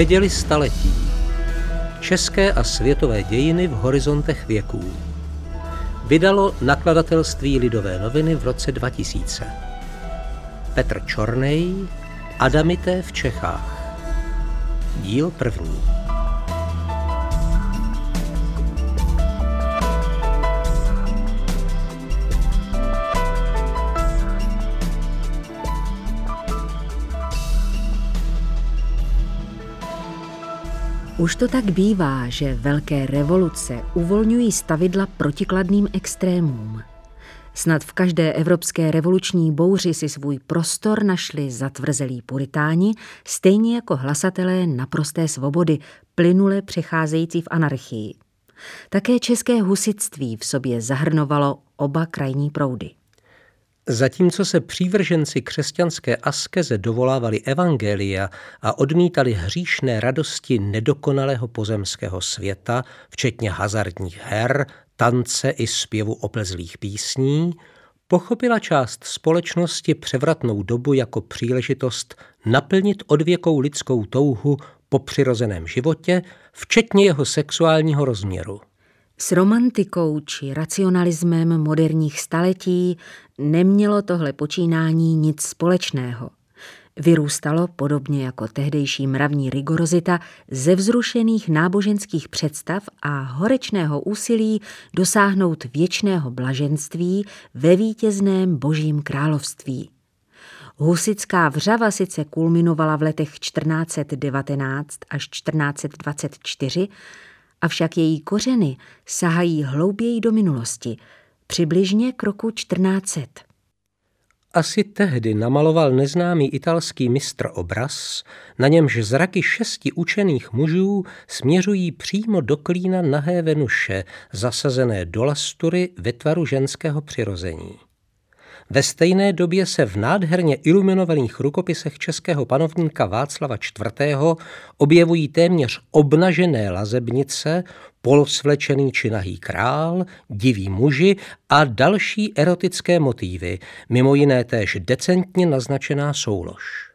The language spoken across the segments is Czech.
Předěli staletí. České a světové dějiny v horizontech věků. Vydalo nakladatelství Lidové noviny v roce 2000. Petr Čornej, Adamité v Čechách. Díl první. Už to tak bývá, že velké revoluce uvolňují stavidla protikladným extrémům. Snad v každé evropské revoluční bouři si svůj prostor našli zatvrzelí puritáni, stejně jako hlasatelé naprosté svobody, plynule přecházející v anarchii. Také české husitství v sobě zahrnovalo oba krajní proudy. Zatímco se přívrženci křesťanské askeze dovolávali evangelia a odmítali hříšné radosti nedokonalého pozemského světa, včetně hazardních her, tance i zpěvu oplezlých písní, pochopila část společnosti převratnou dobu jako příležitost naplnit odvěkou lidskou touhu po přirozeném životě, včetně jeho sexuálního rozměru. S romantikou či racionalismem moderních staletí nemělo tohle počínání nic společného. Vyrůstalo, podobně jako tehdejší mravní rigorozita, ze vzrušených náboženských představ a horečného úsilí dosáhnout věčného blaženství ve vítězném božím království. Husická vřava sice kulminovala v letech 1419 až 1424, avšak její kořeny sahají hlouběji do minulosti, přibližně k roku 1400. Asi tehdy namaloval neznámý italský mistr obraz, na němž zraky šesti učených mužů směřují přímo do klína nahé Venuše, zasazené do lastury ve tvaru ženského přirození. Ve stejné době se v nádherně iluminovaných rukopisech českého panovníka Václava IV. objevují téměř obnažené lazebnice, polosvlečený či nahý král, diví muži a další erotické motívy, mimo jiné též decentně naznačená soulož.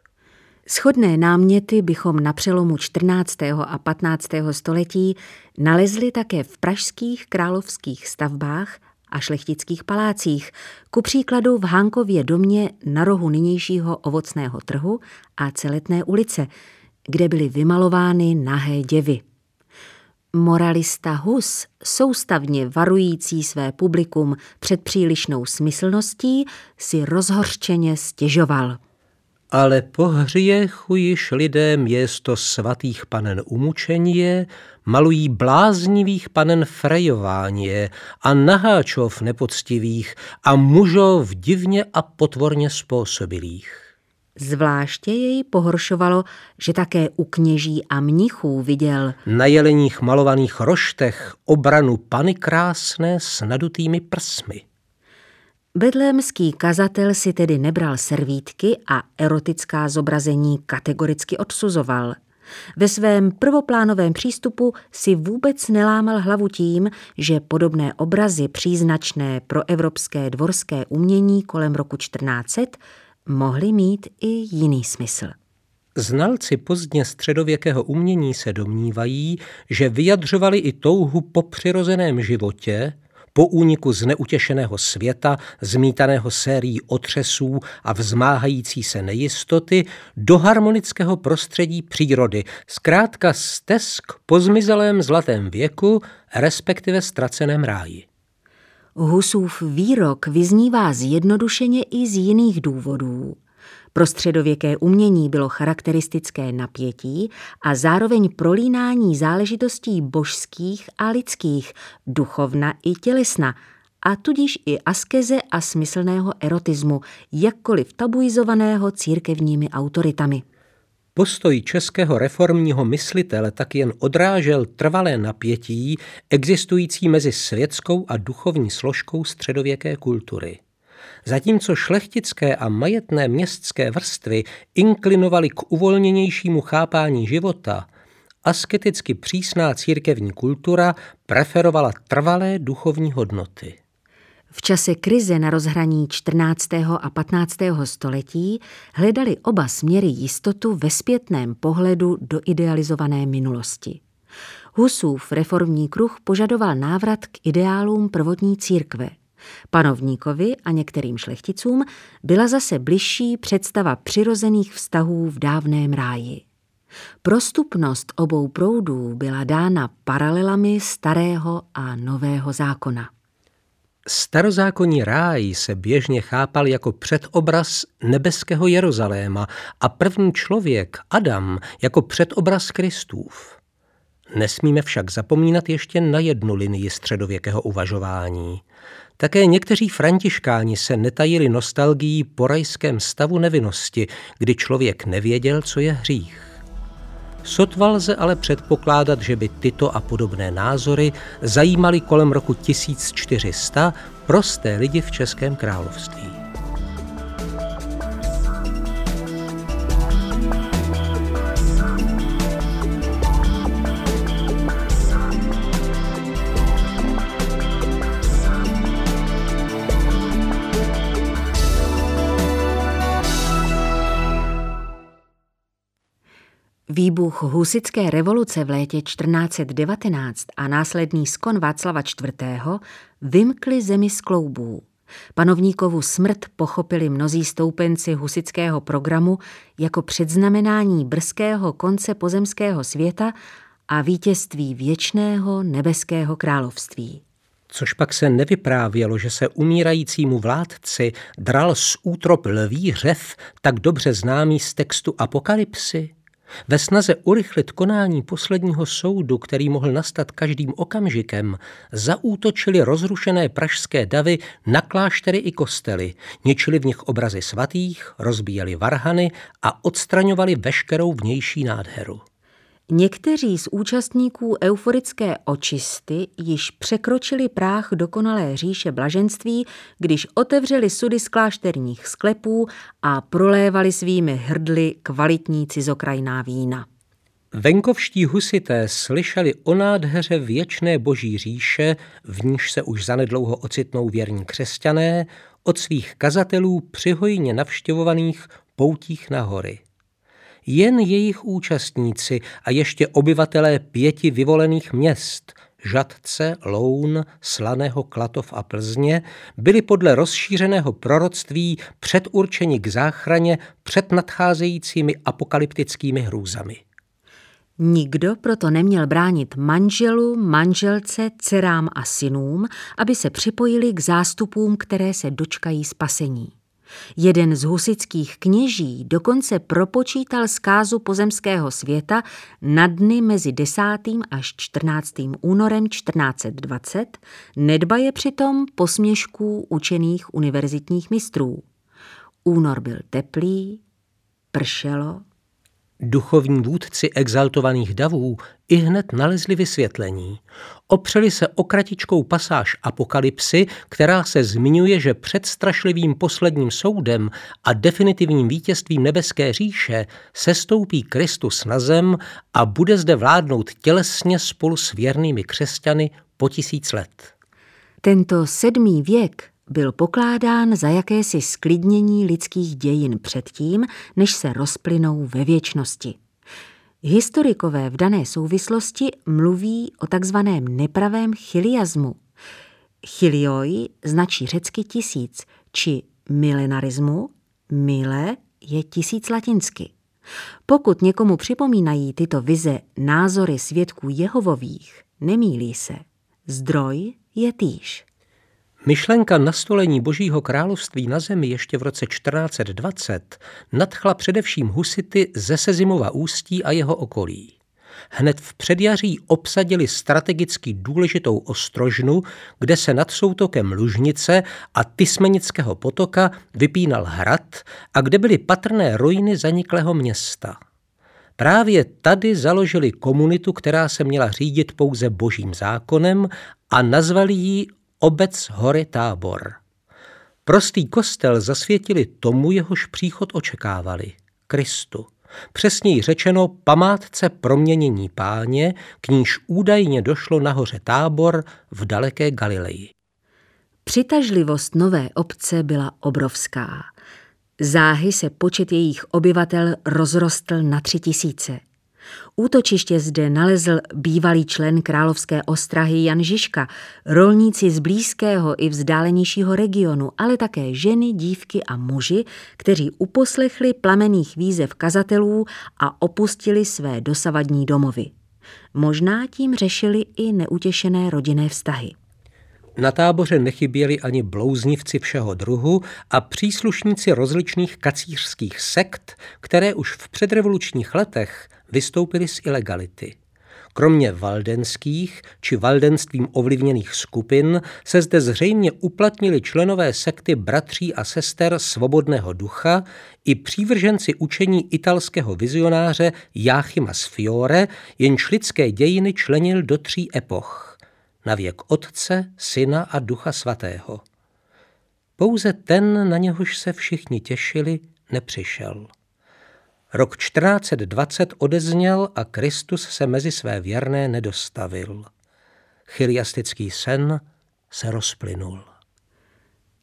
Schodné náměty bychom na přelomu 14. a 15. století nalezli také v pražských královských stavbách a šlechtických palácích, ku příkladu v Hánkově domě na rohu nynějšího ovocného trhu a celetné ulice, kde byly vymalovány nahé děvy. Moralista Hus, soustavně varující své publikum před přílišnou smyslností, si rozhorčeně stěžoval. Ale po hříchu již lidé město svatých panen umučenie, malují bláznivých panen frejovánie a naháčov nepoctivých a mužov divně a potvorně způsobilých. Zvláště jej pohoršovalo, že také u kněží a mnichů viděl na jeleních malovaných roštech obranu pany krásné s nadutými prsmi. Bedlémský kazatel si tedy nebral servítky a erotická zobrazení kategoricky odsuzoval. Ve svém prvoplánovém přístupu si vůbec nelámal hlavu tím, že podobné obrazy příznačné pro evropské dvorské umění kolem roku 1400 mohly mít i jiný smysl. Znalci pozdně středověkého umění se domnívají, že vyjadřovali i touhu po přirozeném životě, po úniku z neutěšeného světa, zmítaného sérií otřesů a vzmáhající se nejistoty do harmonického prostředí přírody, zkrátka stesk po zmizelém zlatém věku, respektive ztraceném ráji. Husův výrok vyznívá zjednodušeně i z jiných důvodů. Pro středověké umění bylo charakteristické napětí a zároveň prolínání záležitostí božských a lidských, duchovna i tělesna, a tudíž i askeze a smyslného erotismu, jakkoliv tabuizovaného církevními autoritami. Postoj českého reformního myslitele tak jen odrážel trvalé napětí existující mezi světskou a duchovní složkou středověké kultury. Zatímco šlechtické a majetné městské vrstvy inklinovaly k uvolněnějšímu chápání života, asketicky přísná církevní kultura preferovala trvalé duchovní hodnoty. V čase krize na rozhraní 14. a 15. století hledali oba směry jistotu ve zpětném pohledu do idealizované minulosti. Husův reformní kruh požadoval návrat k ideálům prvotní církve. Panovníkovi a některým šlechticům byla zase bližší představa přirozených vztahů v dávném ráji. Prostupnost obou proudů byla dána paralelami starého a nového zákona. Starozákonní ráj se běžně chápal jako předobraz nebeského Jeruzaléma a první člověk, Adam, jako předobraz Kristův. Nesmíme však zapomínat ještě na jednu linii středověkého uvažování. Také někteří františkáni se netajili nostalgií po rajském stavu nevinnosti, kdy člověk nevěděl, co je hřích. Sotva lze ale předpokládat, že by tyto a podobné názory zajímaly kolem roku 1400 prosté lidi v Českém království. Výbuch husické revoluce v létě 1419 a následný skon Václava IV. vymkli zemi z kloubů. Panovníkovu smrt pochopili mnozí stoupenci husického programu jako předznamenání brzkého konce pozemského světa a vítězství věčného nebeského království. Což pak se nevyprávělo, že se umírajícímu vládci dral z útrop lví řev, tak dobře známý z textu Apokalypsy? Ve snaze urychlit konání posledního soudu, který mohl nastat každým okamžikem, zaútočili rozrušené pražské davy na kláštery i kostely, ničili v nich obrazy svatých, rozbíjeli varhany a odstraňovali veškerou vnější nádheru. Někteří z účastníků euforické očisty již překročili práh dokonalé říše blaženství, když otevřeli sudy z klášterních sklepů a prolévali svými hrdly kvalitní cizokrajná vína. Venkovští husité slyšeli o nádheře věčné boží říše, v níž se už zanedlouho ocitnou věrní křesťané, od svých kazatelů přihojně navštěvovaných poutích na hory jen jejich účastníci a ještě obyvatelé pěti vyvolených měst, Žadce, Loun, Slaného, Klatov a Plzně, byli podle rozšířeného proroctví předurčeni k záchraně před nadcházejícími apokalyptickými hrůzami. Nikdo proto neměl bránit manželu, manželce, dcerám a synům, aby se připojili k zástupům, které se dočkají spasení. Jeden z husických kněží dokonce propočítal zkázu pozemského světa na dny mezi 10. až 14. únorem 1420, nedbaje přitom posměšků učených univerzitních mistrů. Únor byl teplý, pršelo, Duchovní vůdci exaltovaných davů i hned nalezli vysvětlení. Opřeli se o kratičkou pasáž apokalypsy, která se zmiňuje, že před strašlivým posledním soudem a definitivním vítězstvím nebeské říše sestoupí Kristus na zem a bude zde vládnout tělesně spolu s věrnými křesťany po tisíc let. Tento sedmý věk byl pokládán za jakési sklidnění lidských dějin předtím, než se rozplynou ve věčnosti. Historikové v dané souvislosti mluví o takzvaném nepravém chiliazmu. Chilioi značí řecky tisíc, či milenarismu, mile je tisíc latinsky. Pokud někomu připomínají tyto vize názory svědků Jehovových, nemýlí se. Zdroj je týž. Myšlenka nastolení Božího království na zemi ještě v roce 1420 nadchla především husity ze Sezimova ústí a jeho okolí. Hned v předjaří obsadili strategicky důležitou ostrožnu, kde se nad soutokem Lužnice a Tismenického potoka vypínal hrad a kde byly patrné ruiny zaniklého města. Právě tady založili komunitu, která se měla řídit pouze božím zákonem a nazvali ji obec hory Tábor. Prostý kostel zasvětili tomu, jehož příchod očekávali, Kristu. Přesněji řečeno památce proměnění páně, k níž údajně došlo nahoře Tábor v daleké Galileji. Přitažlivost nové obce byla obrovská. Záhy se počet jejich obyvatel rozrostl na tři tisíce. Útočiště zde nalezl bývalý člen královské ostrahy Jan Žižka, rolníci z blízkého i vzdálenějšího regionu, ale také ženy, dívky a muži, kteří uposlechli plamených výzev kazatelů a opustili své dosavadní domovy. Možná tím řešili i neutěšené rodinné vztahy. Na táboře nechyběli ani blouznivci všeho druhu a příslušníci rozličných kacířských sekt, které už v předrevolučních letech vystoupili z ilegality. Kromě valdenských či valdenstvím ovlivněných skupin se zde zřejmě uplatnili členové sekty bratří a sester svobodného ducha i přívrženci učení italského vizionáře Jáchyma z Fiore, jenž lidské dějiny členil do tří epoch. Na věk Otce, Syna a Ducha Svatého. Pouze ten, na něhož se všichni těšili, nepřišel. Rok 1420 odezněl a Kristus se mezi své věrné nedostavil. Chiliastický sen se rozplynul.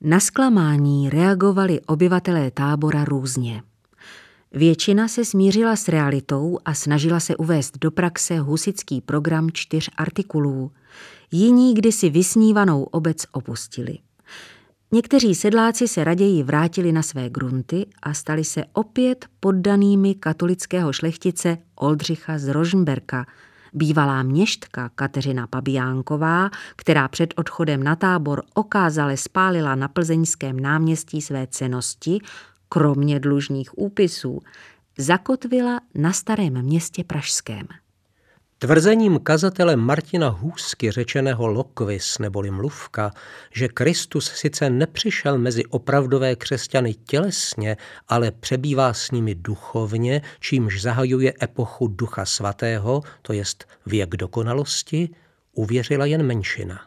Na zklamání reagovali obyvatelé tábora různě. Většina se smířila s realitou a snažila se uvést do praxe husický program čtyř artikulů. Jiní kdysi vysnívanou obec opustili. Někteří sedláci se raději vrátili na své grunty a stali se opět poddanými katolického šlechtice Oldřicha z Rožmberka, bývalá měštka Kateřina Pabijánková, která před odchodem na tábor okázale spálila na plzeňském náměstí své cenosti, kromě dlužných úpisů, zakotvila na starém městě Pražském. Tvrzením kazatele Martina Hůzky řečeného lokvis neboli mluvka, že Kristus sice nepřišel mezi opravdové křesťany tělesně, ale přebývá s nimi duchovně, čímž zahajuje epochu ducha svatého, to jest věk dokonalosti, uvěřila jen menšina.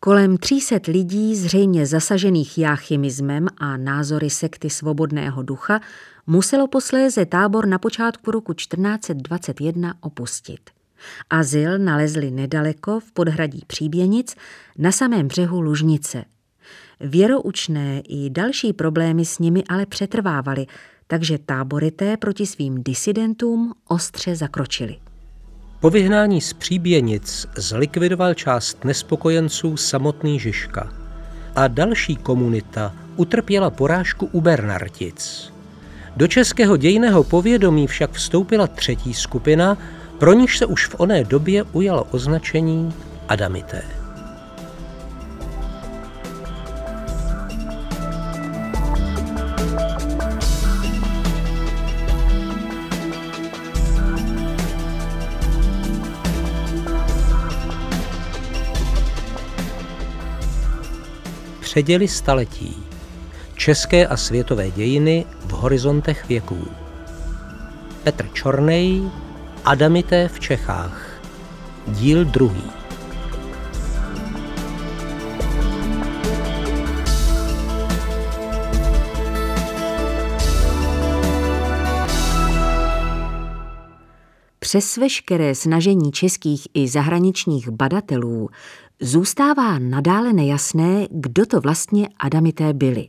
Kolem 300 lidí, zřejmě zasažených jáchymismem a názory sekty svobodného ducha, muselo posléze tábor na počátku roku 1421 opustit. Azyl nalezli nedaleko v podhradí Příběnic na samém břehu Lužnice. Věroučné i další problémy s nimi ale přetrvávaly, takže táborité proti svým disidentům ostře zakročili. Po vyhnání z Příběnic zlikvidoval část nespokojenců samotný Žižka a další komunita utrpěla porážku u Bernartic. Do českého dějného povědomí však vstoupila třetí skupina, pro níž se už v oné době ujalo označení Adamité. Předěli staletí. České a světové dějiny v horizontech věků. Petr Čornej, Adamité v Čechách. Díl druhý. Přes veškeré snažení českých i zahraničních badatelů zůstává nadále nejasné, kdo to vlastně Adamité byli.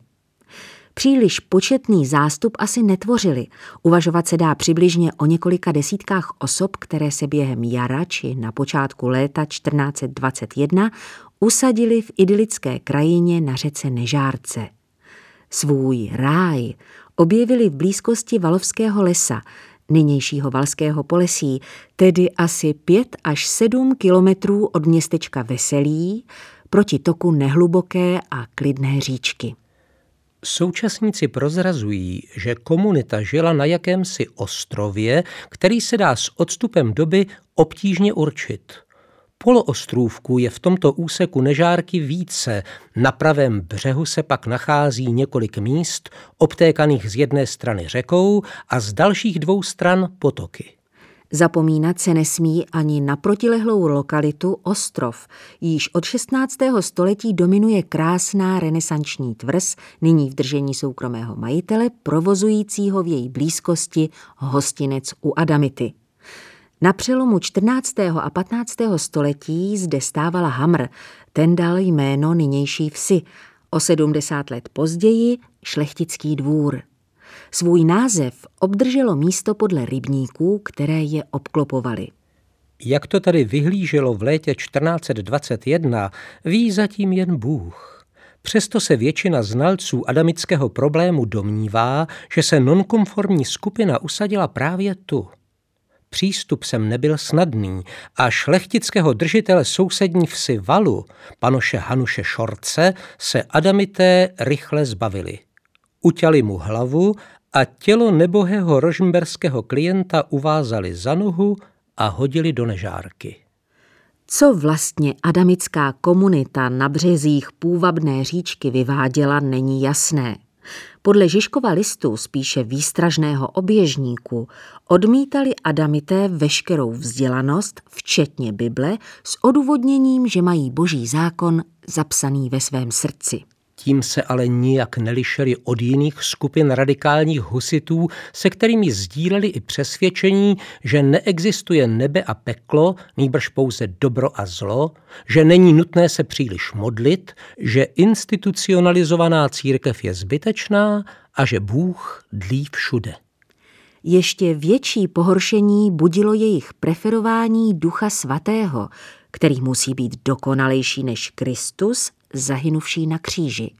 Příliš početný zástup asi netvořili. Uvažovat se dá přibližně o několika desítkách osob, které se během jara či na počátku léta 1421 usadili v idylické krajině na řece Nežárce. Svůj ráj objevili v blízkosti Valovského lesa, nynějšího Valského polesí, tedy asi pět až sedm kilometrů od městečka Veselí, proti toku nehluboké a klidné říčky. Současníci prozrazují, že komunita žila na jakémsi ostrově, který se dá s odstupem doby obtížně určit. Poloostrůvků je v tomto úseku nežárky více, na pravém břehu se pak nachází několik míst, obtékaných z jedné strany řekou a z dalších dvou stran potoky. Zapomínat se nesmí ani na protilehlou lokalitu Ostrov, již od 16. století dominuje krásná renesanční tvrz, nyní v držení soukromého majitele, provozujícího v její blízkosti hostinec u Adamity. Na přelomu 14. a 15. století zde stávala Hamr, ten dal jméno nynější vsi, o 70 let později šlechtický dvůr. Svůj název obdrželo místo podle rybníků, které je obklopovaly. Jak to tady vyhlíželo v létě 1421, ví zatím jen Bůh. Přesto se většina znalců adamického problému domnívá, že se nonkonformní skupina usadila právě tu. Přístup sem nebyl snadný a šlechtického držitele sousední vsi Valu, panoše Hanuše Šorce, se adamité rychle zbavili. Utěli mu hlavu a tělo nebohého rožmberského klienta uvázali za nohu a hodili do nežárky. Co vlastně adamická komunita na březích půvabné říčky vyváděla, není jasné. Podle Žižkova listu, spíše výstražného oběžníku, odmítali adamité veškerou vzdělanost, včetně Bible, s odůvodněním, že mají boží zákon zapsaný ve svém srdci. Tím se ale nijak nelišeli od jiných skupin radikálních husitů, se kterými sdíleli i přesvědčení, že neexistuje nebe a peklo, nýbrž pouze dobro a zlo, že není nutné se příliš modlit, že institucionalizovaná církev je zbytečná a že Bůh dlí všude. Ještě větší pohoršení budilo jejich preferování ducha svatého, který musí být dokonalejší než Kristus zahynuvší na kříži.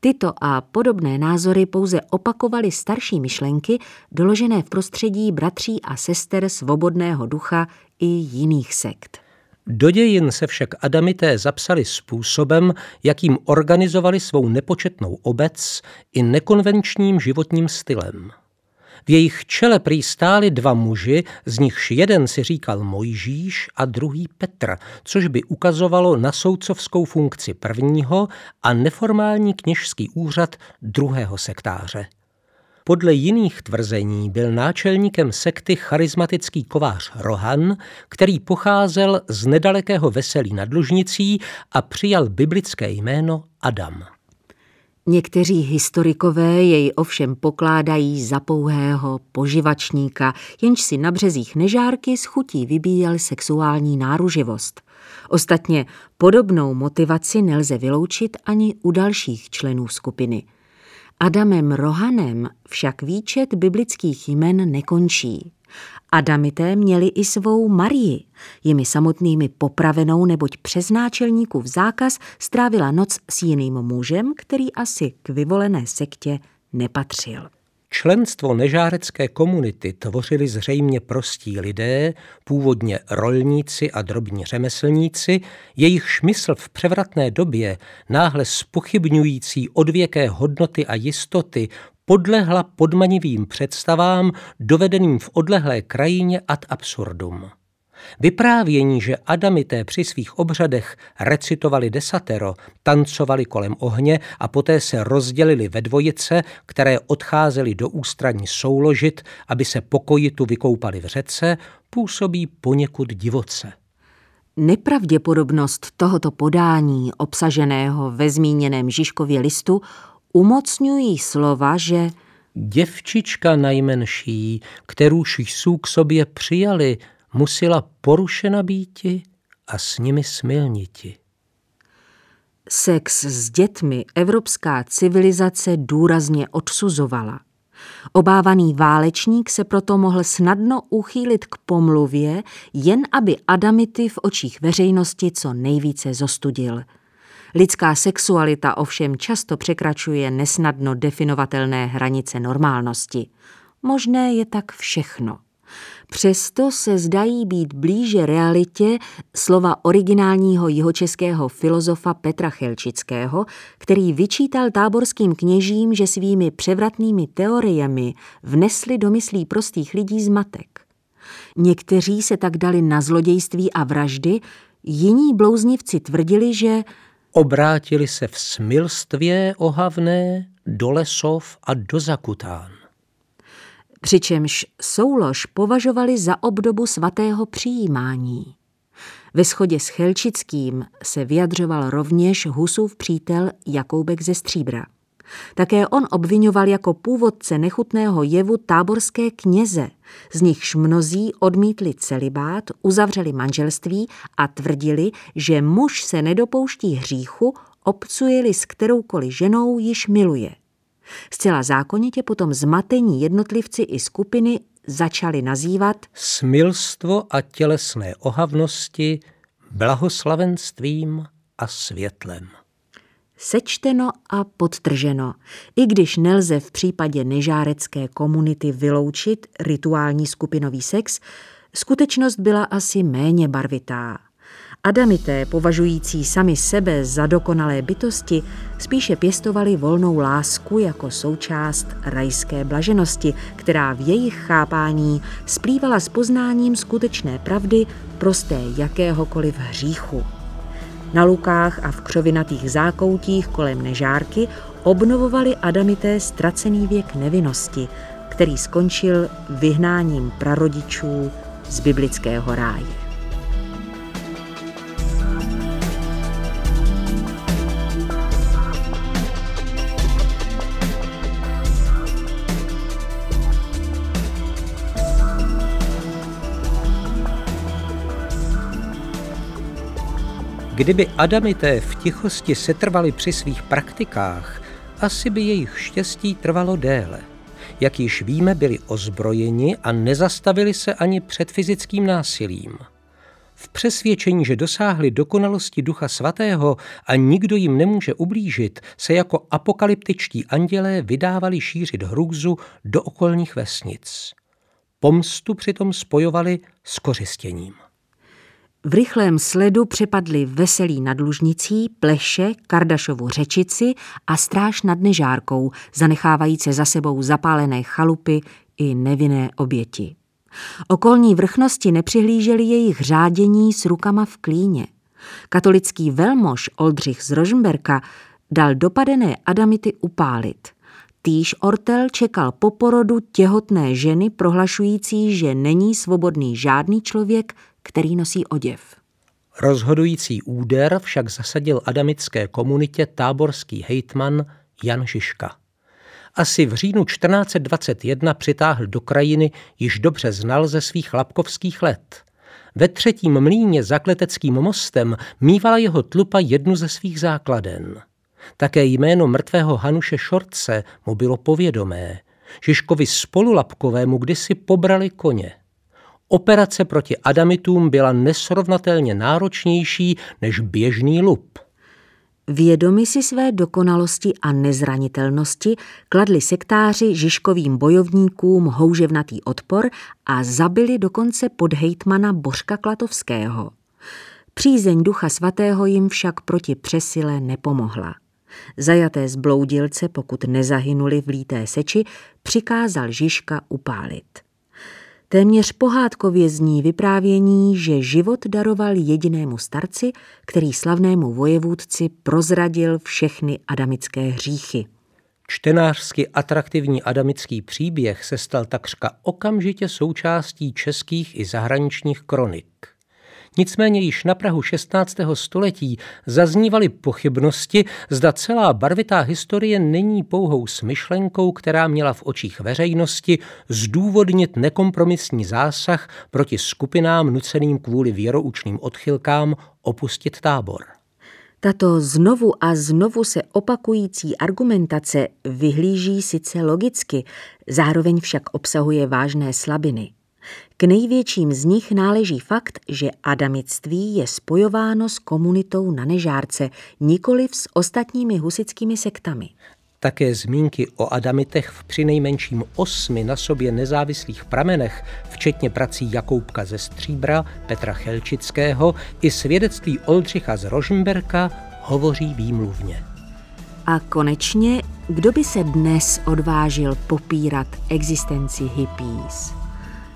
Tyto a podobné názory pouze opakovaly starší myšlenky, doložené v prostředí bratří a sester svobodného ducha i jiných sekt. Do dějin se však Adamité zapsali způsobem, jakým organizovali svou nepočetnou obec i nekonvenčním životním stylem. V jejich čele prý stáli dva muži, z nichž jeden si říkal Mojžíš a druhý Petr, což by ukazovalo na soudcovskou funkci prvního a neformální kněžský úřad druhého sektáře. Podle jiných tvrzení byl náčelníkem sekty charismatický kovář Rohan, který pocházel z nedalekého Veselí nad Lužnicí a přijal biblické jméno Adam. Někteří historikové jej ovšem pokládají za pouhého poživačníka, jenž si na březích nežárky s chutí vybíjel sexuální náruživost. Ostatně podobnou motivaci nelze vyloučit ani u dalších členů skupiny. Adamem Rohanem však výčet biblických jmen nekončí. Adamité měli i svou Marii, jimi samotnými popravenou, neboť přes náčelníkův zákaz strávila noc s jiným mužem, který asi k vyvolené sektě nepatřil. Členstvo nežárecké komunity tvořili zřejmě prostí lidé, původně rolníci a drobní řemeslníci, jejich šmysl v převratné době, náhle spochybňující odvěké hodnoty a jistoty, podlehla podmanivým představám dovedeným v odlehlé krajině ad absurdum. Vyprávění, že Adamité při svých obřadech recitovali desatero, tancovali kolem ohně a poté se rozdělili ve dvojice, které odcházely do ústraní souložit, aby se pokojitu vykoupali v řece, působí poněkud divoce. Nepravděpodobnost tohoto podání, obsaženého ve zmíněném Žižkově listu, umocňují slova, že Děvčička najmenší, kterouž jsou k sobě přijali, musela porušena býti a s nimi smilniti. Sex s dětmi evropská civilizace důrazně odsuzovala. Obávaný válečník se proto mohl snadno uchýlit k pomluvě, jen aby Adamity v očích veřejnosti co nejvíce zostudil – Lidská sexualita ovšem často překračuje nesnadno definovatelné hranice normálnosti. Možné je tak všechno. Přesto se zdají být blíže realitě slova originálního jihočeského filozofa Petra Chelčického, který vyčítal táborským kněžím, že svými převratnými teoriemi vnesli do myslí prostých lidí zmatek. Někteří se tak dali na zlodějství a vraždy, jiní blouznivci tvrdili, že Obrátili se v smilstvě ohavné do lesov a do zakután. Přičemž soulož považovali za obdobu svatého přijímání. Ve shodě s Chelčickým se vyjadřoval rovněž Husův přítel Jakoubek ze Stříbra. Také on obvinoval jako původce nechutného jevu táborské kněze, z nichž mnozí odmítli celibát, uzavřeli manželství a tvrdili, že muž se nedopouští hříchu, obcuje-li s kteroukoliv ženou již miluje. Zcela zákonitě potom zmatení jednotlivci i skupiny začali nazývat smilstvo a tělesné ohavnosti blahoslavenstvím a světlem. Sečteno a podtrženo, i když nelze v případě nežárecké komunity vyloučit rituální skupinový sex, skutečnost byla asi méně barvitá. Adamité, považující sami sebe za dokonalé bytosti, spíše pěstovali volnou lásku jako součást rajské blaženosti, která v jejich chápání splývala s poznáním skutečné pravdy prosté jakéhokoliv hříchu. Na lukách a v křovinatých zákoutích kolem nežárky obnovovali Adamité ztracený věk nevinnosti, který skončil vyhnáním prarodičů z biblického ráje. Kdyby Adamité v tichosti setrvali při svých praktikách, asi by jejich štěstí trvalo déle. Jak již víme, byli ozbrojeni a nezastavili se ani před fyzickým násilím. V přesvědčení, že dosáhli dokonalosti Ducha Svatého a nikdo jim nemůže ublížit, se jako apokalyptičtí andělé vydávali šířit hrůzu do okolních vesnic. Pomstu přitom spojovali s kořistěním. V rychlém sledu přepadli veselí nad Lužnicí, Pleše, Kardašovu řečici a stráž nad Nežárkou, zanechávajíce za sebou zapálené chalupy i nevinné oběti. Okolní vrchnosti nepřihlíželi jejich řádění s rukama v klíně. Katolický velmož Oldřich z Rožmberka dal dopadené Adamity upálit. Týž Ortel čekal po porodu těhotné ženy prohlašující, že není svobodný žádný člověk, který nosí oděv. Rozhodující úder však zasadil adamické komunitě táborský hejtman Jan Žižka. Asi v říjnu 1421 přitáhl do krajiny již dobře znal ze svých lapkovských let. Ve třetím mlíně za kleteckým mostem mývala jeho tlupa jednu ze svých základen. Také jméno mrtvého Hanuše Šorce mu bylo povědomé. Žižkovi spolulapkovému kdysi pobrali koně. Operace proti adamitům byla nesrovnatelně náročnější než běžný lup. Vědomi si své dokonalosti a nezranitelnosti kladli sektáři Žižkovým bojovníkům houževnatý odpor a zabili dokonce podhejtmana Božka Klatovského. Přízeň ducha svatého jim však proti přesile nepomohla. Zajaté zbloudilce, pokud nezahynuli v líté seči, přikázal Žižka upálit. Téměř pohádkově zní vyprávění, že život daroval jedinému starci, který slavnému vojevůdci prozradil všechny adamické hříchy. Čtenářsky atraktivní adamický příběh se stal takřka okamžitě součástí českých i zahraničních kronik. Nicméně již na Prahu 16. století zaznívaly pochybnosti, zda celá barvitá historie není pouhou smyšlenkou, která měla v očích veřejnosti zdůvodnit nekompromisní zásah proti skupinám nuceným kvůli věroučným odchylkám opustit tábor. Tato znovu a znovu se opakující argumentace vyhlíží sice logicky, zároveň však obsahuje vážné slabiny. K největším z nich náleží fakt, že adamictví je spojováno s komunitou na Nežárce, nikoliv s ostatními husickými sektami. Také zmínky o adamitech v přinejmenším osmi na sobě nezávislých pramenech, včetně prací Jakoubka ze Stříbra, Petra Chelčického i svědectví Oldřicha z Rožmberka hovoří výmluvně. A konečně, kdo by se dnes odvážil popírat existenci hippies?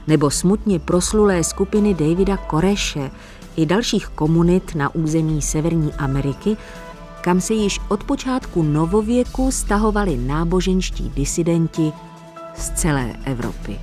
Nebo smutně proslulé skupiny Davida Koreše i dalších komunit na území Severní Ameriky, kam se již od počátku novověku stahovali náboženští disidenti z celé Evropy.